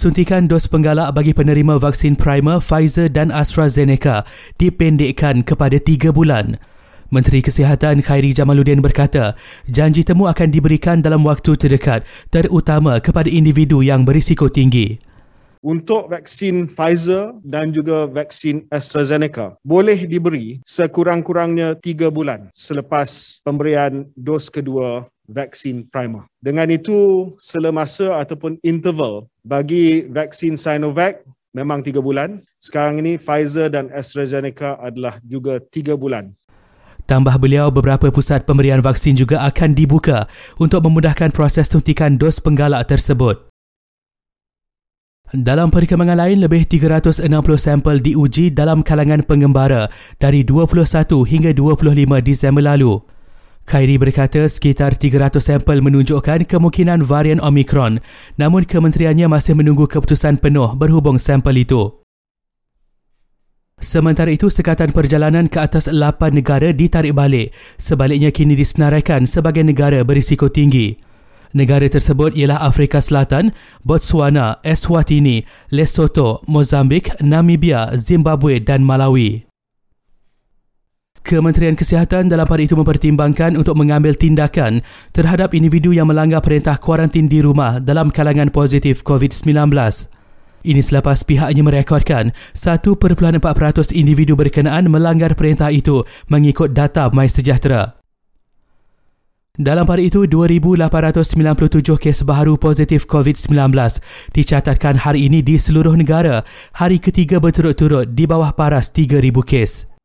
Suntikan dos penggalak bagi penerima vaksin primer Pfizer dan AstraZeneca dipendekkan kepada 3 bulan. Menteri Kesihatan Khairi Jamaluddin berkata, janji temu akan diberikan dalam waktu terdekat terutama kepada individu yang berisiko tinggi. Untuk vaksin Pfizer dan juga vaksin AstraZeneca boleh diberi sekurang-kurangnya 3 bulan selepas pemberian dos kedua vaksin primer. Dengan itu, selemasa ataupun interval bagi vaksin Sinovac memang tiga bulan. Sekarang ini Pfizer dan AstraZeneca adalah juga tiga bulan. Tambah beliau, beberapa pusat pemberian vaksin juga akan dibuka untuk memudahkan proses suntikan dos penggalak tersebut. Dalam perkembangan lain, lebih 360 sampel diuji dalam kalangan pengembara dari 21 hingga 25 Disember lalu. Khairi berkata sekitar 300 sampel menunjukkan kemungkinan varian Omicron namun kementeriannya masih menunggu keputusan penuh berhubung sampel itu. Sementara itu, sekatan perjalanan ke atas 8 negara ditarik balik sebaliknya kini disenaraikan sebagai negara berisiko tinggi. Negara tersebut ialah Afrika Selatan, Botswana, Eswatini, Lesotho, Mozambik, Namibia, Zimbabwe dan Malawi. Kementerian Kesihatan dalam hari itu mempertimbangkan untuk mengambil tindakan terhadap individu yang melanggar perintah kuarantin di rumah dalam kalangan positif COVID-19. Ini selepas pihaknya merekodkan 1.4% individu berkenaan melanggar perintah itu mengikut data MySejahtera. Dalam hari itu, 2,897 kes baru positif COVID-19 dicatatkan hari ini di seluruh negara, hari ketiga berturut-turut di bawah paras 3,000 kes.